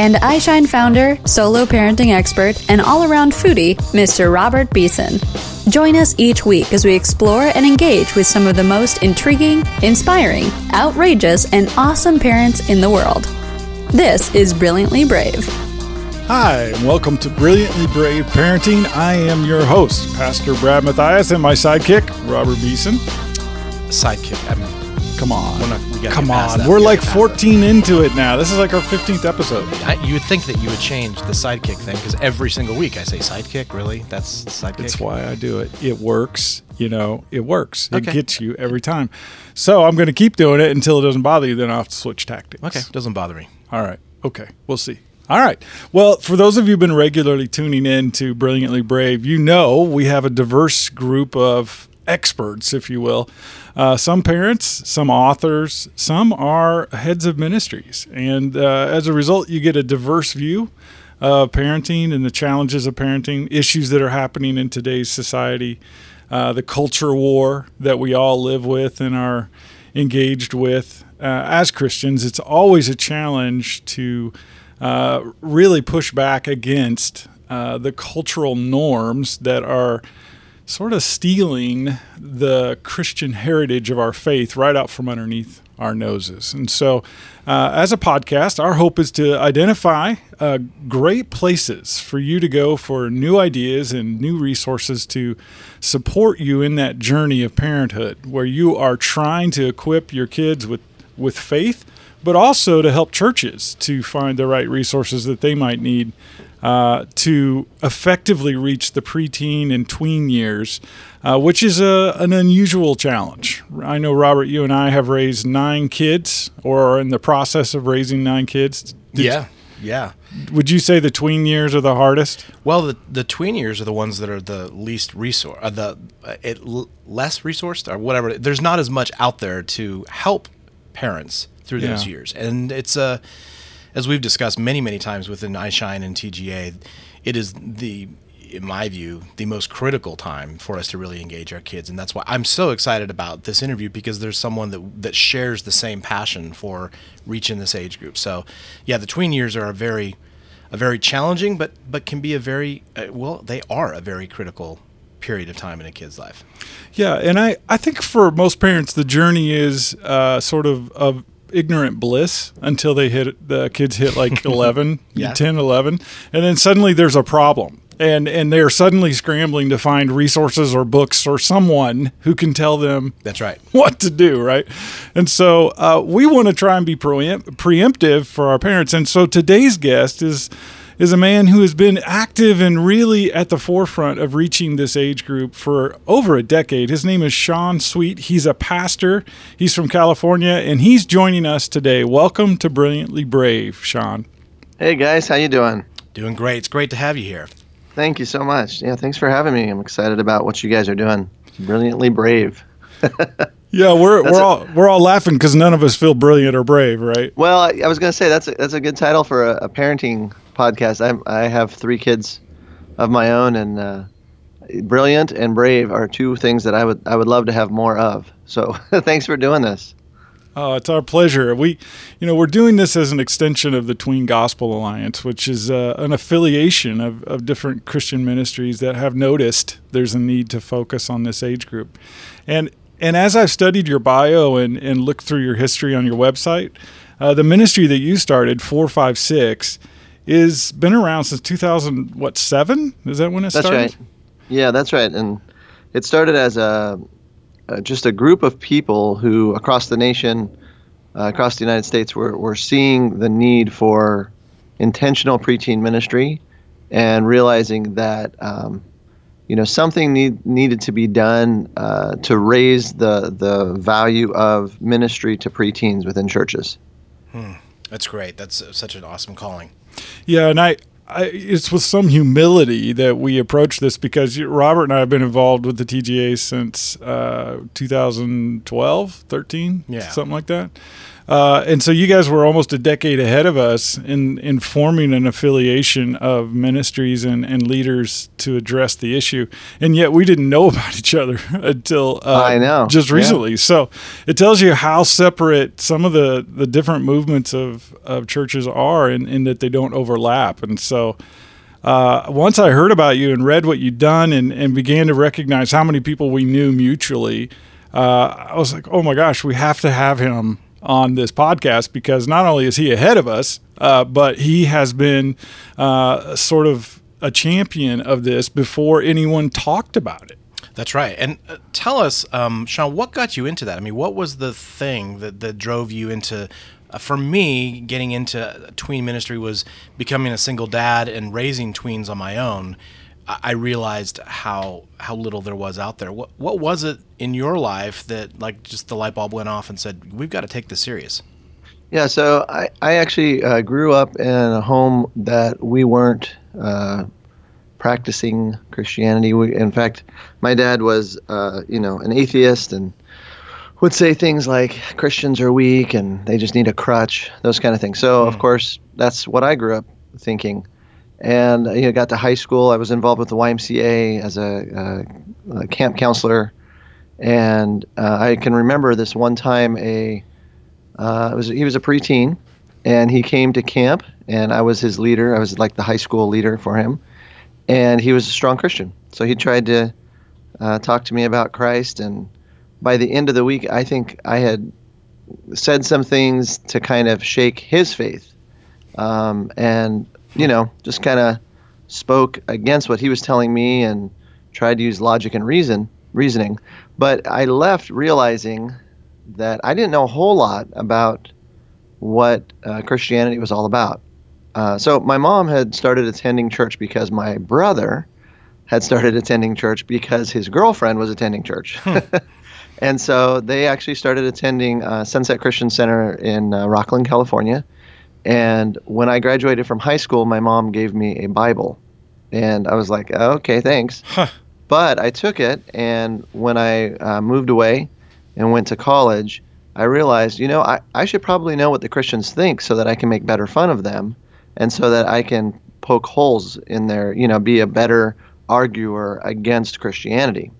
and iShine founder, solo parenting expert, and all around foodie, Mr. Robert Beeson. Join us each week as we explore and engage with some of the most intriguing, inspiring, outrageous, and awesome parents in the world. This is Brilliantly Brave. Hi, and welcome to Brilliantly Brave Parenting. I am your host, Pastor Brad Matthias, and my sidekick, Robert Beeson. Sidekick. I mean, Come on. We're not- we Come on. We're We like gotta 14 into it now. This is like our 15th episode. I, you would think that you would change the sidekick thing because every single week I say sidekick. Really? That's sidekick. That's why I do it. It works. You know, it works. It Okay. gets you every time. So I'm going to keep doing it until it doesn't bother you. Then I'll have to switch tactics. Okay, doesn't bother me. All right. Okay. We'll see. All right. Well, for those of you who've been regularly tuning in to Brilliantly Brave, you know we have a diverse group of experts, if you will. Uh, some parents, some authors, some are heads of ministries. And uh, as a result, you get a diverse view of parenting and the challenges of parenting, issues that are happening in today's society, uh, the culture war that we all live with and are engaged with. Uh, as Christians, it's always a challenge to uh, really push back against uh, the cultural norms that are sort of stealing the Christian heritage of our faith right out from underneath our noses. And so, uh, as a podcast, our hope is to identify uh, great places for you to go for new ideas and new resources to support you in that journey of parenthood, where you are trying to equip your kids with, with faith, but also to help churches to find the right resources that they might need uh, to effectively reach the preteen and tween years, uh, which is a, an unusual challenge. I know, Robert, you and I have raised nine kids or are in the process of raising nine kids. Did- yeah, yeah. Would you say the tween years are the hardest? Well, the the tween years are the ones that are the least resource, uh, the uh, it l- less resourced or whatever. There's not as much out there to help parents through those years, and it's a. As we've discussed many, many times within iShine and TGA, it is the, in my view, the most critical time for us to really engage our kids, and that's why I'm so excited about this interview because there's someone that that shares the same passion for reaching this age group. So, yeah, the tween years are a very, a very challenging, but but can be a very uh, well, they are a very critical period of time in a kid's life. Yeah, and I, I think for most parents, the journey is uh, sort of of ignorant bliss until they hit the kids hit like 11, Yeah. 10, 11, and then suddenly there's a problem. And, and they're suddenly scrambling to find resources or books or someone who can tell them That's right. what to do, right? And so uh, we want to try and be preempt- preemptive for our parents. And so today's guest is is a man who has been active and really at the forefront of reaching this age group for over a decade. His name is Sean Sweet. He's a pastor. He's from California, and he's joining us today. Welcome to Brilliantly Brave, Sean. Hey guys, how you doing? Doing great. It's great to have you here. Thank you so much. Yeah, thanks for having me. I'm excited about what you guys are doing. Brilliantly brave. Yeah, we're That's we're a- all we're all laughing because none of us feel brilliant or brave, right? Well, I, I was going to say that's a, that's a good title for a, a parenting podcast. I I have three kids of my own, and uh, brilliant and brave are two things that I would I would love to have more of. So thanks for doing this. Oh, it's our pleasure. We, you know, we're doing this as an extension of the Tween Gospel Alliance, which is uh, an affiliation of, of different Christian ministries that have noticed there's a need to focus on this age group. And and as I've studied your bio and, and looked through your history on your website, uh, the ministry that you started, 456, is been around since 2000, what, seven? Is that when it That's started? right. Yeah, that's right. And it started as a, uh, just a group of people who across the nation, uh, across the United States, were, were seeing the need for intentional preteen ministry and realizing that um, you know something need, needed to be done uh, to raise the the value of ministry to preteens within churches. That's great. That's uh, such an awesome calling. Yeah, and I, I, it's with some humility that we approach this because Robert and I have been involved with the TGA since uh, 2012, 13, Yeah. something like that. Uh, and so you guys were almost a decade ahead of us in, in forming an affiliation of ministries and, and leaders to address the issue. And yet we didn't know about each other until uh, I know. just Yeah. recently. So it tells you how separate some of the, the different movements of, of churches are in, in that they don't overlap. And so uh, once I heard about you and read what you'd done and, and began to recognize how many people we knew mutually, uh, I was like, oh my gosh, we have to have him on this podcast because not only is he ahead of us, uh, but he has been uh, sort of a champion of this before anyone talked about it. That's right. And uh, tell us, um, Sean, what got you into that? I mean, what was the thing that, that drove you into? Uh, for me, getting into tween ministry was becoming a single dad and raising tweens on my own. I realized how how little there was out there. What what was it in your life that like just the light bulb went off and said we've got to take this serious? Yeah, so I, I actually uh, grew up in a home that we weren't uh, practicing Christianity. We, in fact, my dad was, uh, you know, an atheist and would say things like Christians are weak and they just need a crutch, those kind of things. So, of course, that's what I grew up thinking. And you know, got to high school. I was involved with the YMCA as a, uh, a camp counselor, and uh, I can remember this one time a uh, was he was a preteen, and he came to camp, and I was his leader. I was like the high school leader for him, and he was a strong Christian. So he tried to uh, talk to me about Christ, and by the end of the week, I think I had said some things to kind of shake his faith, um, and you know, just kind of spoke against what he was telling me and tried to use logic and reason reasoning. But I left realizing that I didn't know a whole lot about what uh, Christianity was all about. Uh, so my mom had started attending church because my brother had started attending church because his girlfriend was attending church. and so they actually started attending uh, Sunset Christian Center in uh, Rocklin, California. And when I graduated from high school, my mom gave me a Bible. And I was like, okay, thanks. But I took it, and when I uh, moved away and went to college, I realized, you know, I, I should probably know what the Christians think so that I can make better fun of them and so that I can poke holes in their, you know, be a better arguer against Christianity.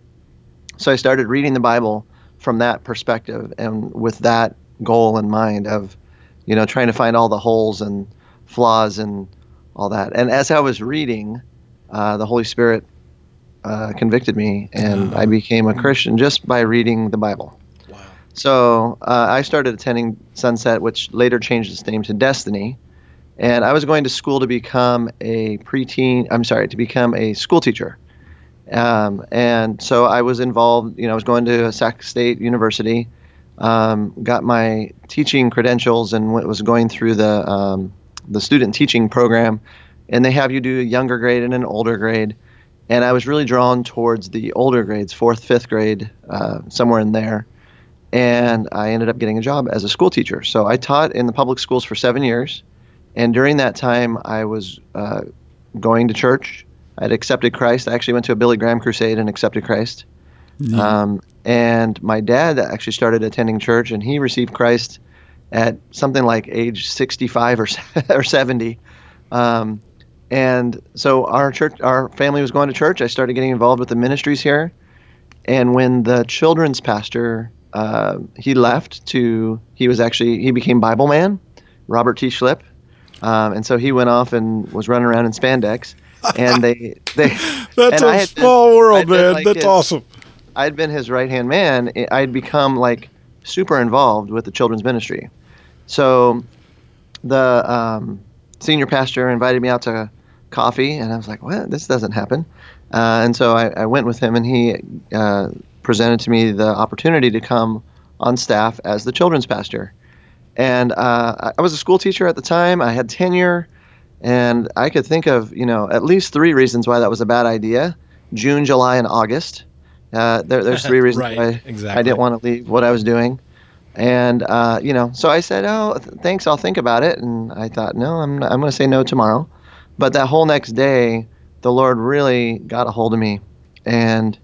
So I started reading the Bible from that perspective and with that goal in mind of, you know, trying to find all the holes and flaws and all that. And as I was reading, uh, the Holy Spirit uh, convicted me, and I became a Christian just by reading the Bible. Wow. So uh, I started attending Sunset, which later changed its name to Destiny. And I was going to school to become a preteen, I'm sorry, to become a school teacher. Um, and so I was involved, you know, I was going to Sac State University, um, got my teaching credentials, and was going through the, um, the student teaching program. And they have you do a younger grade and an older grade. And I was really drawn towards the older grades, fourth, fifth grade, uh, somewhere in there and I ended up getting a job as a school teacher. So I taught in the public schools for seven years, and during that time, I was uh, going to church. I had accepted Christ. I actually went to a Billy Graham crusade and accepted Christ. Um, and my dad actually started attending church, and he received Christ at something like age 65 or or 70. Um, and so our church, our family was going to church. I started getting involved with the ministries here. And when the children's pastor uh, he left to he was actually he became Bible man, Robert T. Schlipp, um, and so he went off and was running around in spandex, and they they That's a had been- small world, man. like That's awesome. I'd been his right hand man. I'd become like super involved with the children's ministry. So the um, senior pastor invited me out to coffee, and I was like, "What? This doesn't happen." Uh, and so I, I went with him, and he uh, presented to me the opportunity to come on staff as the children's pastor. And uh, I was a school teacher at the time. I had tenure, and I could think of you know at least three reasons why that was a bad idea: June, July, and August. Uh, there, there's three reasons Right, why I exactly. didn't want to leave what I was doing. And uh, you know, so I said, "Oh, th- thanks. I'll think about it." And I thought, "No, I'm I'm going to say no tomorrow." But that whole next day, the Lord really got a hold of me, and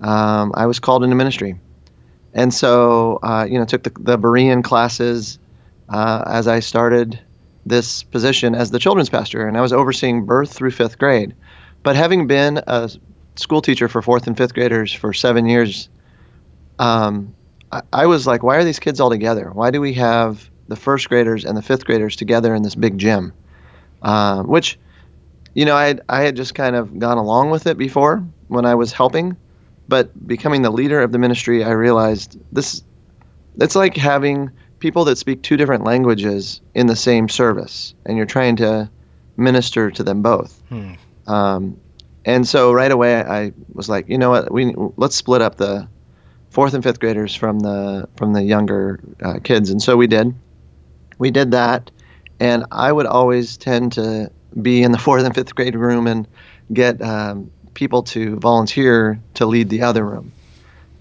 um, I was called into ministry. And so, uh, you know, took the, the Berean classes uh, as I started this position as the children's pastor, and I was overseeing birth through fifth grade. But having been a school teacher for fourth and fifth graders for seven years, um, I, I was like, why are these kids all together? Why do we have the first graders and the fifth graders together in this big gym? Uh, which, you know, I had, I had just kind of gone along with it before when I was helping, but becoming the leader of the ministry, I realized this. It's like having people that speak two different languages in the same service, and you're trying to minister to them both. Hmm. Um, and so right away, I was like, you know what, we let's split up the fourth and fifth graders from the from the younger uh, kids, and so we did. We did that, and I would always tend to be in the fourth and fifth grade room and get um, people to volunteer to lead the other room.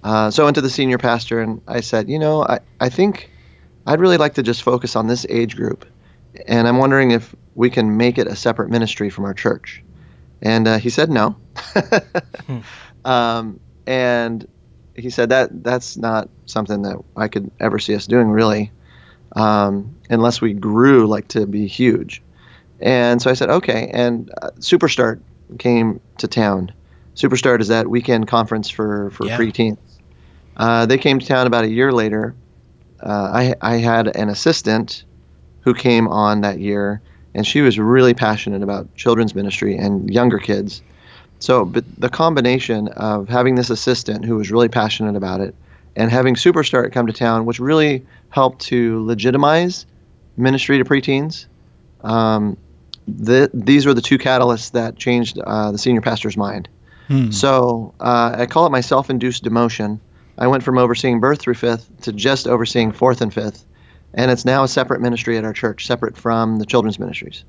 Uh, so I went to the senior pastor and I said, you know, I, I think I'd really like to just focus on this age group. And I'm wondering if we can make it a separate ministry from our church. And uh, he said no. um, and he said that that's not something that I could ever see us doing really, um, unless we grew like to be huge. And so I said, okay. And uh, Superstart came to town. Superstart is that weekend conference for for Yeah. preteens. Uh, they came to town about a year later. Uh, I I had an assistant who came on that year, and she was really passionate about children's ministry and younger kids. So, but the combination of having this assistant who was really passionate about it, and having Superstart come to town, which really helped to legitimize ministry to preteens. Um, the, these were the two catalysts that changed uh, the senior pastor's mind. So uh, I call it my self-induced demotion. I went from overseeing birth through fifth to just overseeing fourth and fifth, and it's now a separate ministry at our church, separate from the children's ministries.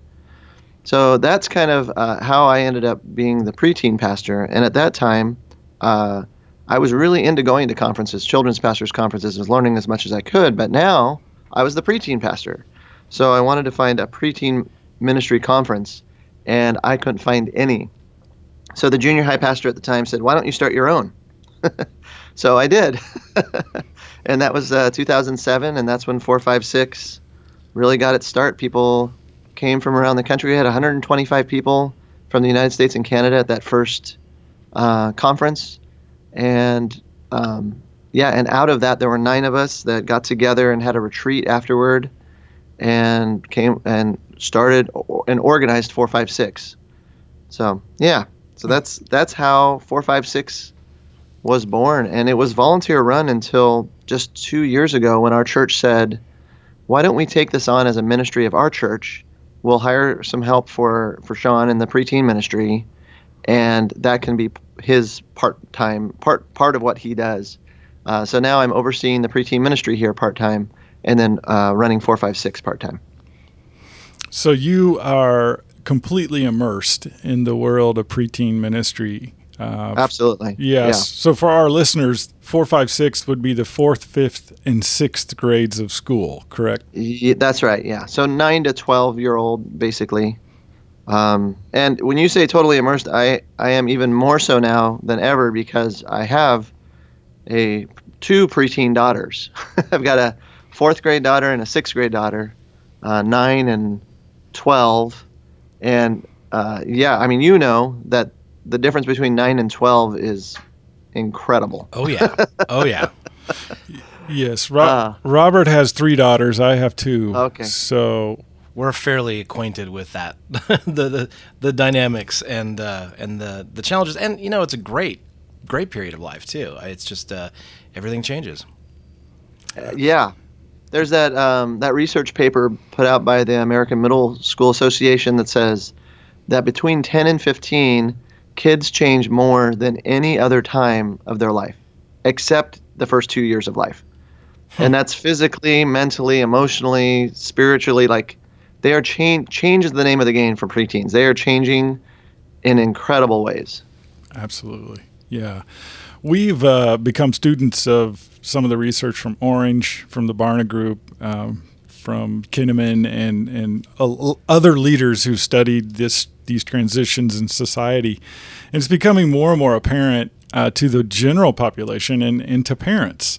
So that's kind of uh, how I ended up being the preteen pastor. And at that time, uh, I was really into going to conferences, children's pastors' conferences, and learning as much as I could. But now I was the preteen pastor. So I wanted to find a preteen ministry conference, and I couldn't find any. So the junior high pastor at the time said, Why don't you start your own? so I did. and that was uh, 2007, and that's when 456 really got its start. People came from around the country. We had 125 people from the United States and Canada at that first uh, conference. And um, yeah, and out of that, there were nine of us that got together and had a retreat afterward and came and started and organized 456. So yeah, so that's that's how 456 was born, and it was volunteer run until just two years ago when our church said, "Why don't we take this on as a ministry of our church? We'll hire some help for for Sean in the preteen ministry, and that can be his part time part part of what he does." Uh, so now I'm overseeing the preteen ministry here part time, and then uh, running 456 part time. So you are completely immersed in the world of preteen ministry. Uh, Absolutely. Yes. So for our listeners, four, five, six would be the fourth, fifth, and sixth grades of school, correct? Yeah, that's right. Yeah. So nine to twelve year old, basically. Um, and when you say totally immersed, I I am even more so now than ever because I have a two preteen daughters. I've got a fourth grade daughter and a sixth grade daughter, uh, nine and twelve, and uh, yeah, I mean you know that the difference between nine and twelve is incredible. Oh yeah. Oh yeah. Yes. Ro- Ah. Robert has three daughters. I have two. Okay. So We're fairly acquainted with that, the, the the dynamics and uh, and the the challenges, and you know it's a great great period of life too. It's just uh, everything changes. Yeah, there's that um, that research paper put out by the American Middle School Association that says that between 10 and 15, kids change more than any other time of their life, except the first two years of life, and that's physically, mentally, emotionally, spiritually. Like they are change change is the name of the game for preteens. They are changing in incredible ways. Absolutely. Yeah. we've uh, become students of some of the research from Orange, from the Barna Group, um, from Kinnaman, and and uh, other leaders who studied this these transitions in society. And it's becoming more and more apparent uh, to the general population and, and to parents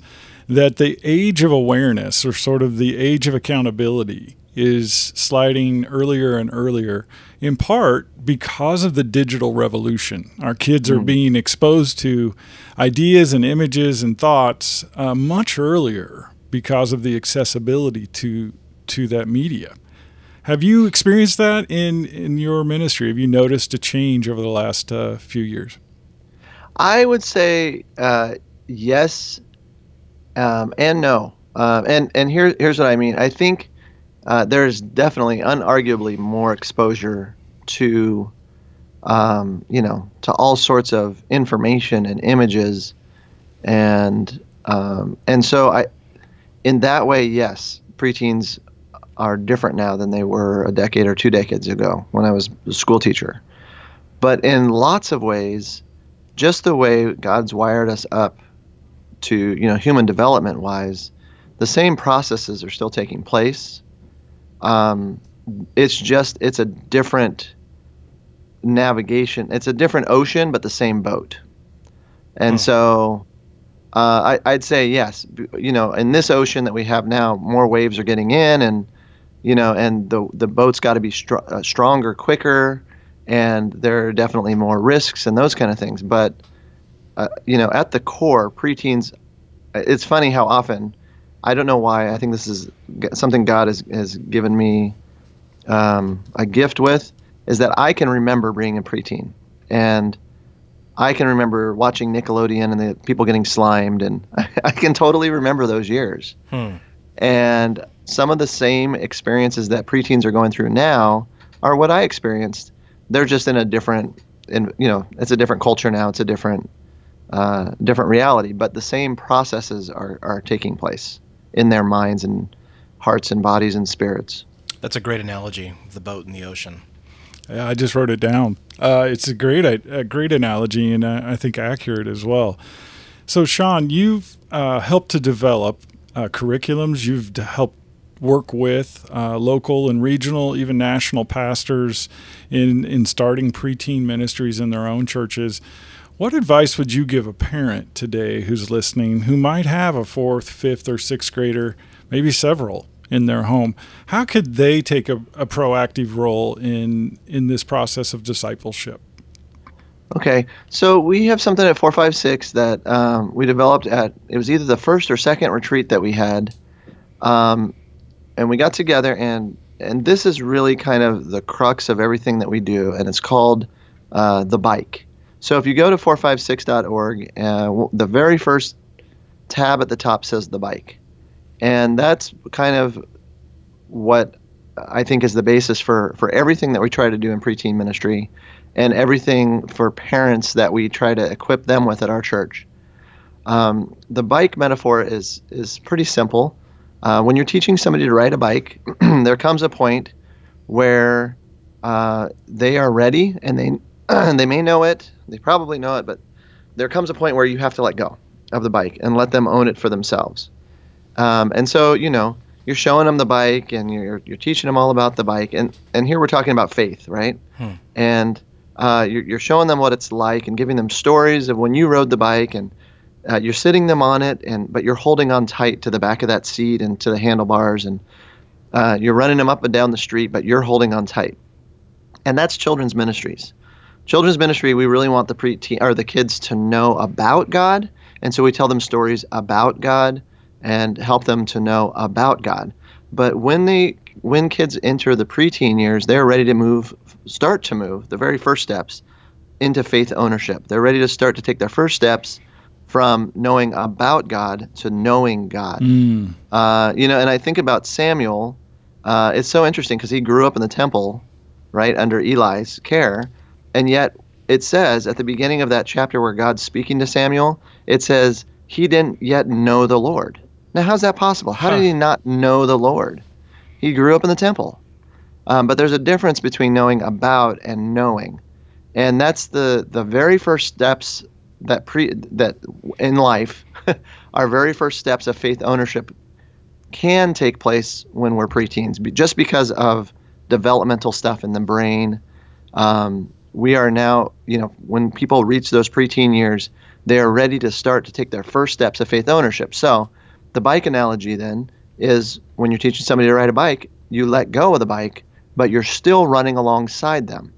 that the age of awareness, or sort of the age of accountability, is sliding earlier and earlier, in part because of the digital revolution. Our kids are mm. being exposed to ideas and images and thoughts uh, much earlier because of the accessibility to to that media. Have you experienced that in in your ministry? Have you noticed a change over the last uh, few years? I would say uh, yes um, and no. Uh, and and here here's what I mean. I think uh, there's definitely, unarguably, more exposure to, um, you know, to all sorts of information and images, and um, and so I, in that way, yes, preteens are different now than they were a decade or two decades ago when I was a school teacher. But in lots of ways, just the way God's wired us up to, you know, human development wise, the same processes are still taking place. Um, it's just it's a different navigation. It's a different ocean, but the same boat. And hmm. so, uh, I, would say yes. You know, in this ocean that we have now, more waves are getting in, and you know, and the the boat's got to be str- uh, stronger, quicker, and there are definitely more risks and those kind of things. But uh, you know, at the core, preteens. It's funny how often I don't know why. I think this is something God has, has given me um, a gift with is that I can remember being a preteen. And I can remember watching Nickelodeon and the people getting slimed, and I, I can totally remember those years. Hmm. And some of the same experiences that preteens are going through now are what I experienced. They're just in a different, in you know, it's a different culture now. It's a different, uh, different reality, but the same processes are are taking place in their minds and hearts and bodies and spirits. That's a great analogy, the boat in the ocean. Yeah, I just wrote it down. Uh, it's a great, a great analogy, and uh, I think accurate as well. So, Sean, you've uh, helped to develop uh, curriculums. You've helped work with uh, local and regional, even national pastors in in starting preteen ministries in their own churches. What advice would you give a parent today who's listening who might have a fourth, fifth, or sixth grader, maybe several in their home? How could they take a, a proactive role in in this process of discipleship? Okay, so we have something at 456 that um, we developed at, it was either the first or second retreat that we had. Um, and we got together, and, and this is really kind of the crux of everything that we do, and it's called uh, The Bike. So if you go to 456.org, uh, the very first tab at the top says the bike. And that's kind of what I think is the basis for, for everything that we try to do in preteen ministry and everything for parents that we try to equip them with at our church. Um, the bike metaphor is, is pretty simple. Uh, when you're teaching somebody to ride a bike, there comes a point where uh, they are ready and they they may know it, they probably know it, but there comes a point where you have to let go of the bike and let them own it for themselves. Um, and so, you know, you're showing them the bike and you're, you're teaching them all about the bike. And, and here we're talking about faith, right? Hmm. And uh, you're, you're showing them what it's like and giving them stories of when you rode the bike and uh, you're sitting them on it, and but you're holding on tight to the back of that seat and to the handlebars, and uh, you're running them up and down the street, but you're holding on tight. And that's children's ministries children's ministry, we really want the pre or the kids to know about God, and so we tell them stories about God and help them to know about God. But when they when kids enter the preteen years, they're ready to move, start to move the very first steps into faith ownership. They're ready to start to take their first steps from knowing about God to knowing God. Mm. Uh, you know, and I think about Samuel. Uh, it's so interesting because he grew up in the temple, right under Eli's care, and yet it says at the beginning of that chapter where God's speaking to Samuel, it says he didn't yet know the Lord. Now, how's that possible? How huh. did he not know the Lord? He grew up in the temple. Um, but there's a difference between knowing about and knowing. And that's the, the very first steps that pre that in life, our very first steps of faith ownership can take place when we're preteens, just because of developmental stuff in the brain. Um, we are now, you know, when people reach those preteen years, they are ready to start to take their first steps of faith ownership. So, the bike analogy then is when you're teaching somebody to ride a bike, you let go of the bike, but you're still running alongside them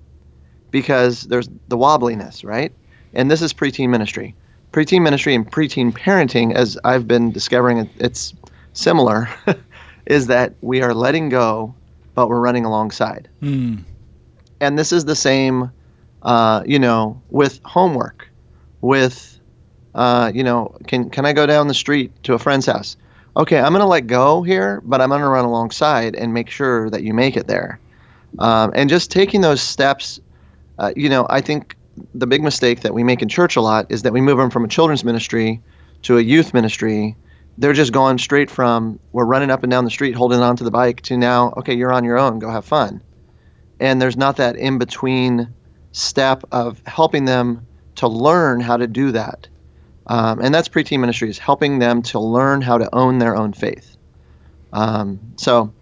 because there's the wobbliness, right? And this is preteen ministry. Preteen ministry and preteen parenting, as I've been discovering, it's similar, is that we are letting go, but we're running alongside. Mm. And this is the same, uh, you know, with homework, with, uh, you know, can can I go down the street to a friend's house? Okay, I'm going to let go here, but I'm going to run alongside and make sure that you make it there. Um, and just taking those steps, uh, you know, I think the big mistake that we make in church a lot is that we move them from a children's ministry to a youth ministry. They're just going straight from we're running up and down the street holding on to the bike to now okay you're on your own go have fun. And there's not that in between step of helping them to learn how to do that. Um, and that's preteen ministry is helping them to learn how to own their own faith. Um, so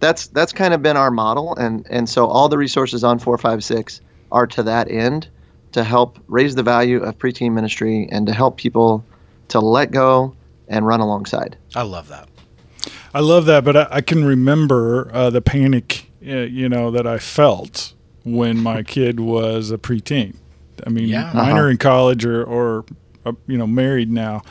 that's that's kind of been our model. And and so all the resources on 456 are to that end to help raise the value of preteen ministry and to help people to let go and run alongside. I love that. I love that, but I, I can remember uh, the panic, uh, you know, that I felt when my kid was a preteen. I mean, Yeah. mine are in college or, or uh, you know, married now,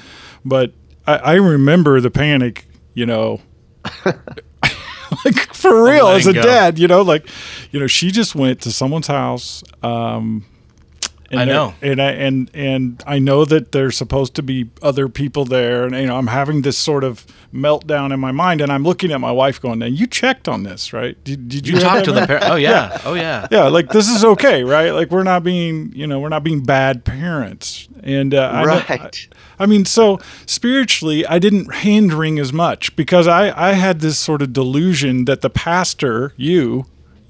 but I, I remember the panic, you know, like for real as a go. dad, you know, like, you know, she just went to someone's house. Um, and I know. and I and and I know that there's supposed to be other people there, and you know I'm having this sort of meltdown in my mind, and I'm looking at my wife, going, "Now you checked on this, right? Did, did you, You talk that to the man?" parent. Oh yeah. Oh yeah. yeah, like this is okay, right? Like we're not being, you know, we're not being bad parents, and uh, I know- Right. I, I mean, so spiritually, I didn't hand wring as much because I I had this sort of delusion that the pastor, you,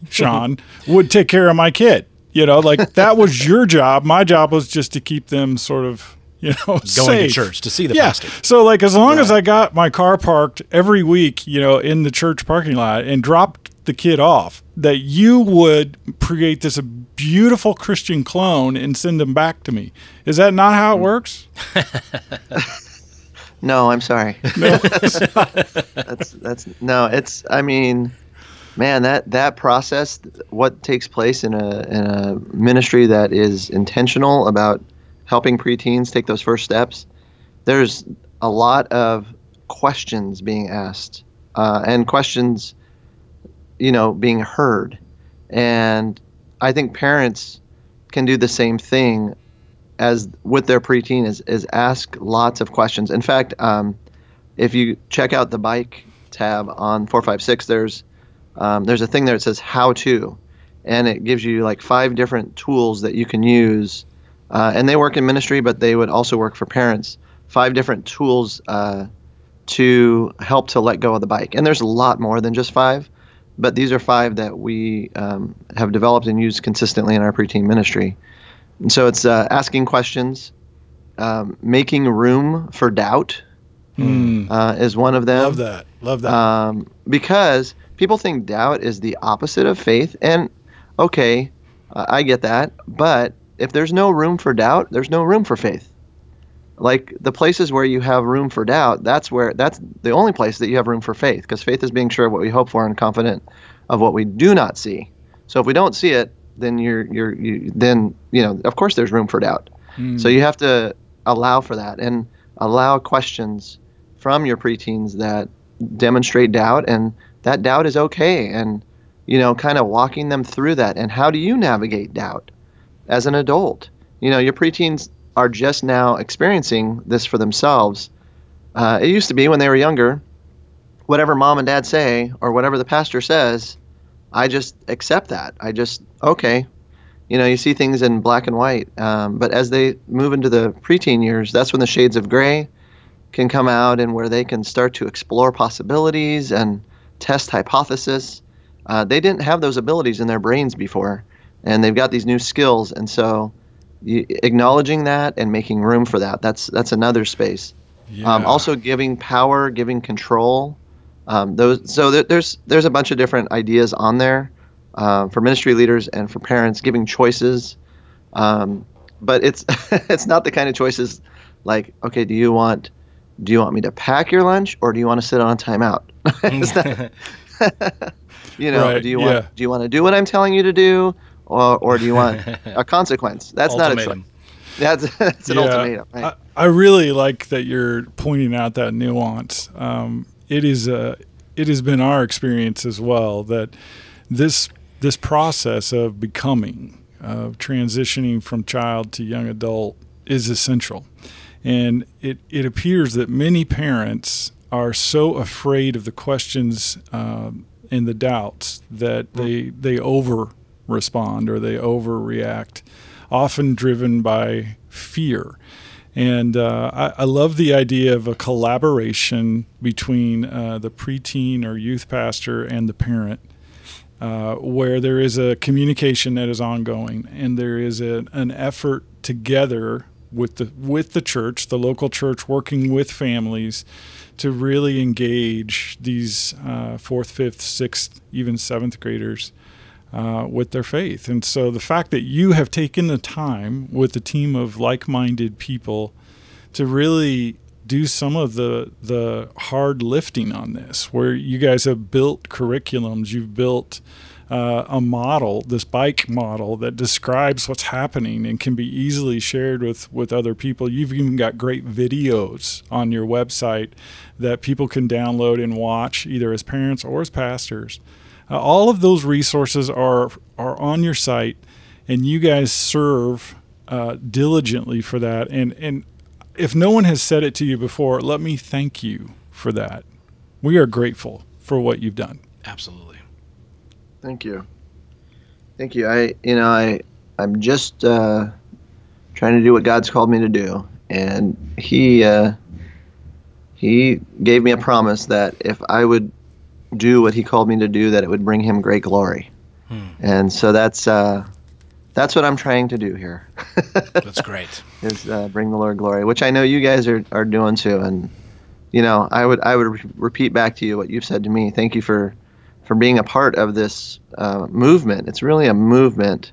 Sean, would take care of my kid. You know, like that was your job. My job was just to keep them sort of, you know, Going safe. to church to see the Yeah. pastor. So like as long as I got my car parked every week, you know, in the church parking lot and dropped the kid off, that you would create this beautiful Christian clone and send them back to me. Is that not how it Hmm. works? No, I'm sorry. that's that's no. It's I mean, man, that that process, what takes place in a in a ministry that is intentional about helping preteens take those first steps. There's a lot of questions being asked, uh, and questions, you know, being heard, and I think parents can do the same thing as with their preteen is, is ask lots of questions. In fact, um, if you check out the bike tab on 456, there's um, there's a thing there that says how to, and it gives you like five different tools that you can use. Uh, and they work in ministry, but they would also work for parents. Five different tools uh, to help to let go of the bike. And there's a lot more than just five, but these are five that we um, have developed and used consistently in our preteen ministry. And so it's uh, asking questions, um, making room for doubt uh, is one of them. Love that. Love that. Um, because people think doubt is the opposite of faith. And okay, uh, I get that. But if there's no room for doubt, there's no room for faith. Like the places where you have room for doubt, that's where that's the only place that you have room for faith. Because faith is being sure of what we hope for and confident of what we do not see. So if we don't see it, then you're you're you, then you know of course there's room for doubt. So you have to allow for that and allow questions from your preteens that demonstrate doubt and that doubt is okay and you know kind of walking them through that. And how do you navigate doubt as an adult? You know your preteens are just now experiencing this for themselves. Uh, it used to be when they were younger whatever mom and dad say or whatever the pastor says i just accept that. I just okay. You know you see things in black and white. Um, but as they move into the preteen years that's when the shades of gray can come out and where they can start to explore possibilities and test hypothesis. Uh, they didn't have those abilities in their brains before, and they've got these new skills. And so, you, acknowledging that and making room for that. That's that's another space. Yeah. Um, also, giving power, giving control. Um, those so there, there's there's a bunch of different ideas on there uh, for ministry leaders and for parents, giving choices. Um, but it's it's not the kind of choices like okay, do you want do you want me to pack your lunch or do you want to sit on a timeout? You know, Right, do you want yeah. do you want to do what I'm telling you to do or or do you want a consequence? That's not a choice. That's that's an Yeah. ultimatum. Right? I, I really like that you're pointing out that nuance. Um, it is a, it has been our experience as well that this this process of becoming, of transitioning from child to young adult, is essential, and it it appears that many parents are so afraid of the questions um, and the doubts that they they over respond or they overreact, often driven by fear. And uh, I, I love the idea of a collaboration between uh, the preteen or youth pastor and the parent, uh, where there is a communication that is ongoing and there is a, an effort together with the with the church, the local church, working with families to really engage these uh, fourth, fifth, sixth, even seventh graders uh, with their faith. And so the fact that you have taken the time with a team of like-minded people to really do some of the the hard lifting on this, where you guys have built curriculums, you've built uh, a model, this bike model that describes what's happening and can be easily shared with with other people. You've even got great videos on your website that people can download and watch, either as parents or as pastors. Uh, all of those resources are are on your site, and you guys serve uh, diligently for that. And and if no one has said it to you before, let me thank you for that. We are grateful for what you've done. Absolutely. Thank you. Thank you. I, you know, I, I'm just uh, trying to do what God's called me to do, and He, uh, He gave me a promise that if I would do what He called me to do, that it would bring Him great glory. And so that's uh, that's what I'm trying to do here, That's great. is uh, bring the Lord glory, which I know you guys are, are doing too. And you know, I would I would re- repeat back to you what you've said to me. Thank you for for being a part of this uh, movement. It's really a movement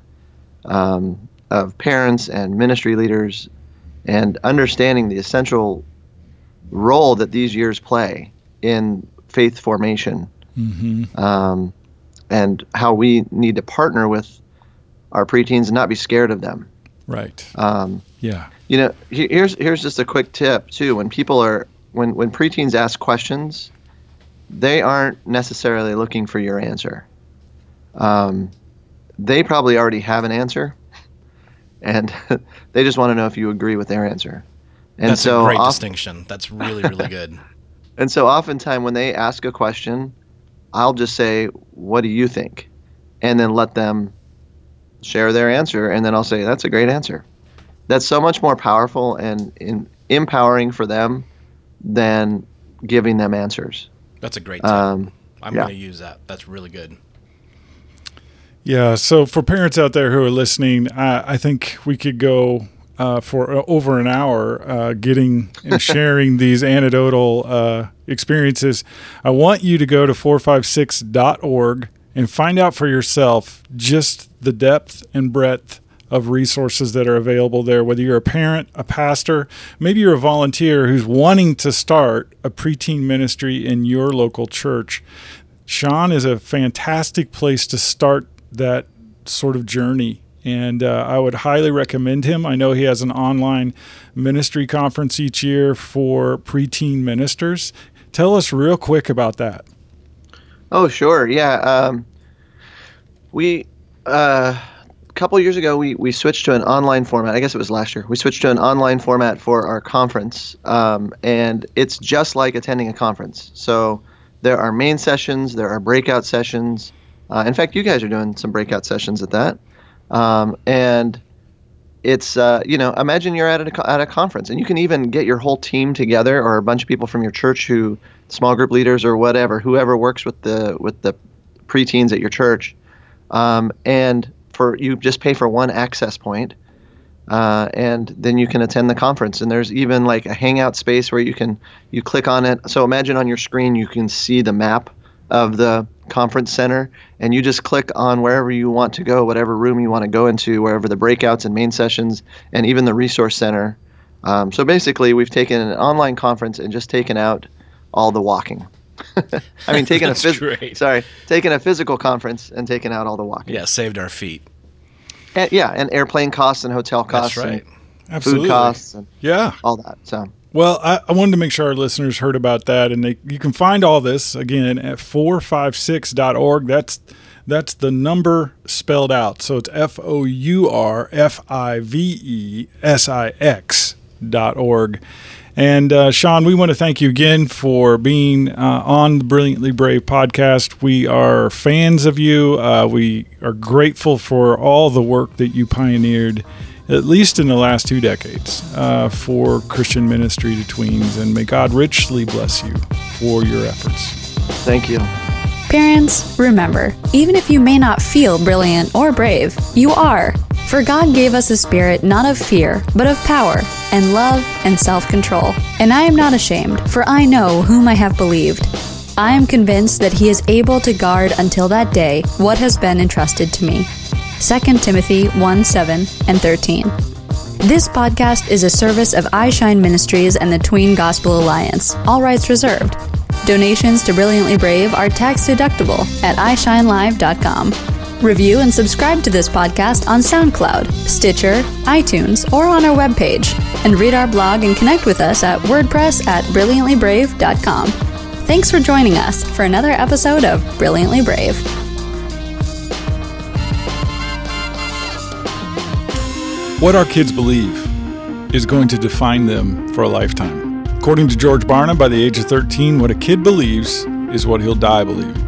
um, of parents and ministry leaders and understanding the essential role that these years play in faith formation Mm-hmm. um, and how we need to partner with our preteens and not be scared of them. Right. Um, Yeah. you know, here's here's just a quick tip too. When people are when when preteens ask questions, they aren't necessarily looking for your answer. Um, they probably already have an answer, and they just want to know if you agree with their answer. And That's so a great oft- distinction. That's really, really good. and so oftentimes when they ask a question, I'll just say, "What do you think?" and then let them share their answer, and then I'll say, "That's a great answer." That's so much more powerful and in, empowering for them than giving them answers. That's a great tip. Um, I'm yeah. going to use that. That's really good. Yeah. So for parents out there who are listening, I, I think we could go uh, for uh, over an hour uh, getting and sharing these anecdotal uh, experiences. I want you to go to 456.org and find out for yourself just the depth and breadth of resources that are available there. Whether you're a parent, a pastor, maybe you're a volunteer who's wanting to start a preteen ministry in your local church. Sean is a fantastic place to start that sort of journey. And uh, I would highly recommend him. I know he has an online ministry conference each year for preteen ministers. Tell us real quick about that. Oh, sure. Yeah. Um, we, uh, couple years ago, we, we switched to an online format. I guess it was last year. We switched to an online format for our conference. Um, and it's just like attending a conference. So there are main sessions, there are breakout sessions. Uh, in fact, you guys are doing some breakout sessions at that. Um, and it's uh, you know imagine you're at a at a conference and you can even get your whole team together or a bunch of people from your church who small group leaders or whatever whoever works with the with the preteens at your church um, and for you just pay for one access point uh, and then you can attend the conference. And there's even like a hangout space where you can you click on it. So imagine on your screen you can see the map of the conference center, and you just click on wherever you want to go, whatever room you want to go into, wherever the breakouts and main sessions, and even the resource center. Um, so basically, we've taken an online conference and just taken out all the walking. I mean, taking a phys- sorry, taking a physical conference and taking out all the walking. Yeah, saved our feet. And, yeah, and airplane costs and hotel costs That's right. and Absolutely. food costs and Yeah. all that. So Well, I, I wanted to make sure our listeners heard about that, and they you can find all this again at 456.org. That's that's the number spelled out. So it's F O U R F I V E S I X dot org. And uh, Sean, we want to thank you again for being uh, on the Brilliantly Brave podcast. We are fans of you. Uh, we are grateful for all the work that you pioneered at least in the last two decades, uh, for Christian ministry to tweens. And may God richly bless you for your efforts. thank you. Parents, remember, even if you may not feel brilliant or brave, you are. For God gave us a spirit not of fear, but of power, and love, and self control. And I am not ashamed, for I know whom I have believed. I am convinced that he is able to guard until that day what has been entrusted to me. 2 Timothy 1 7 and 13. This podcast is a service of iShine Ministries and the Tween Gospel Alliance, all rights reserved. Donations to Brilliantly Brave are tax deductible at iShineLive.com. Review and subscribe to this podcast on SoundCloud, Stitcher, iTunes, or on our webpage. And read our blog and connect with us at WordPress at BrilliantlyBrave.com. Thanks for joining us for another episode of Brilliantly Brave. What our kids believe is going to define them for a lifetime. According to George Barna, by the age of 13, what a kid believes is what he'll die believing.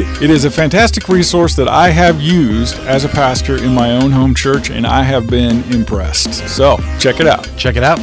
it. It is a fantastic resource that I have used as a pastor in my own home church, and I have been impressed. So check it out. Check it out.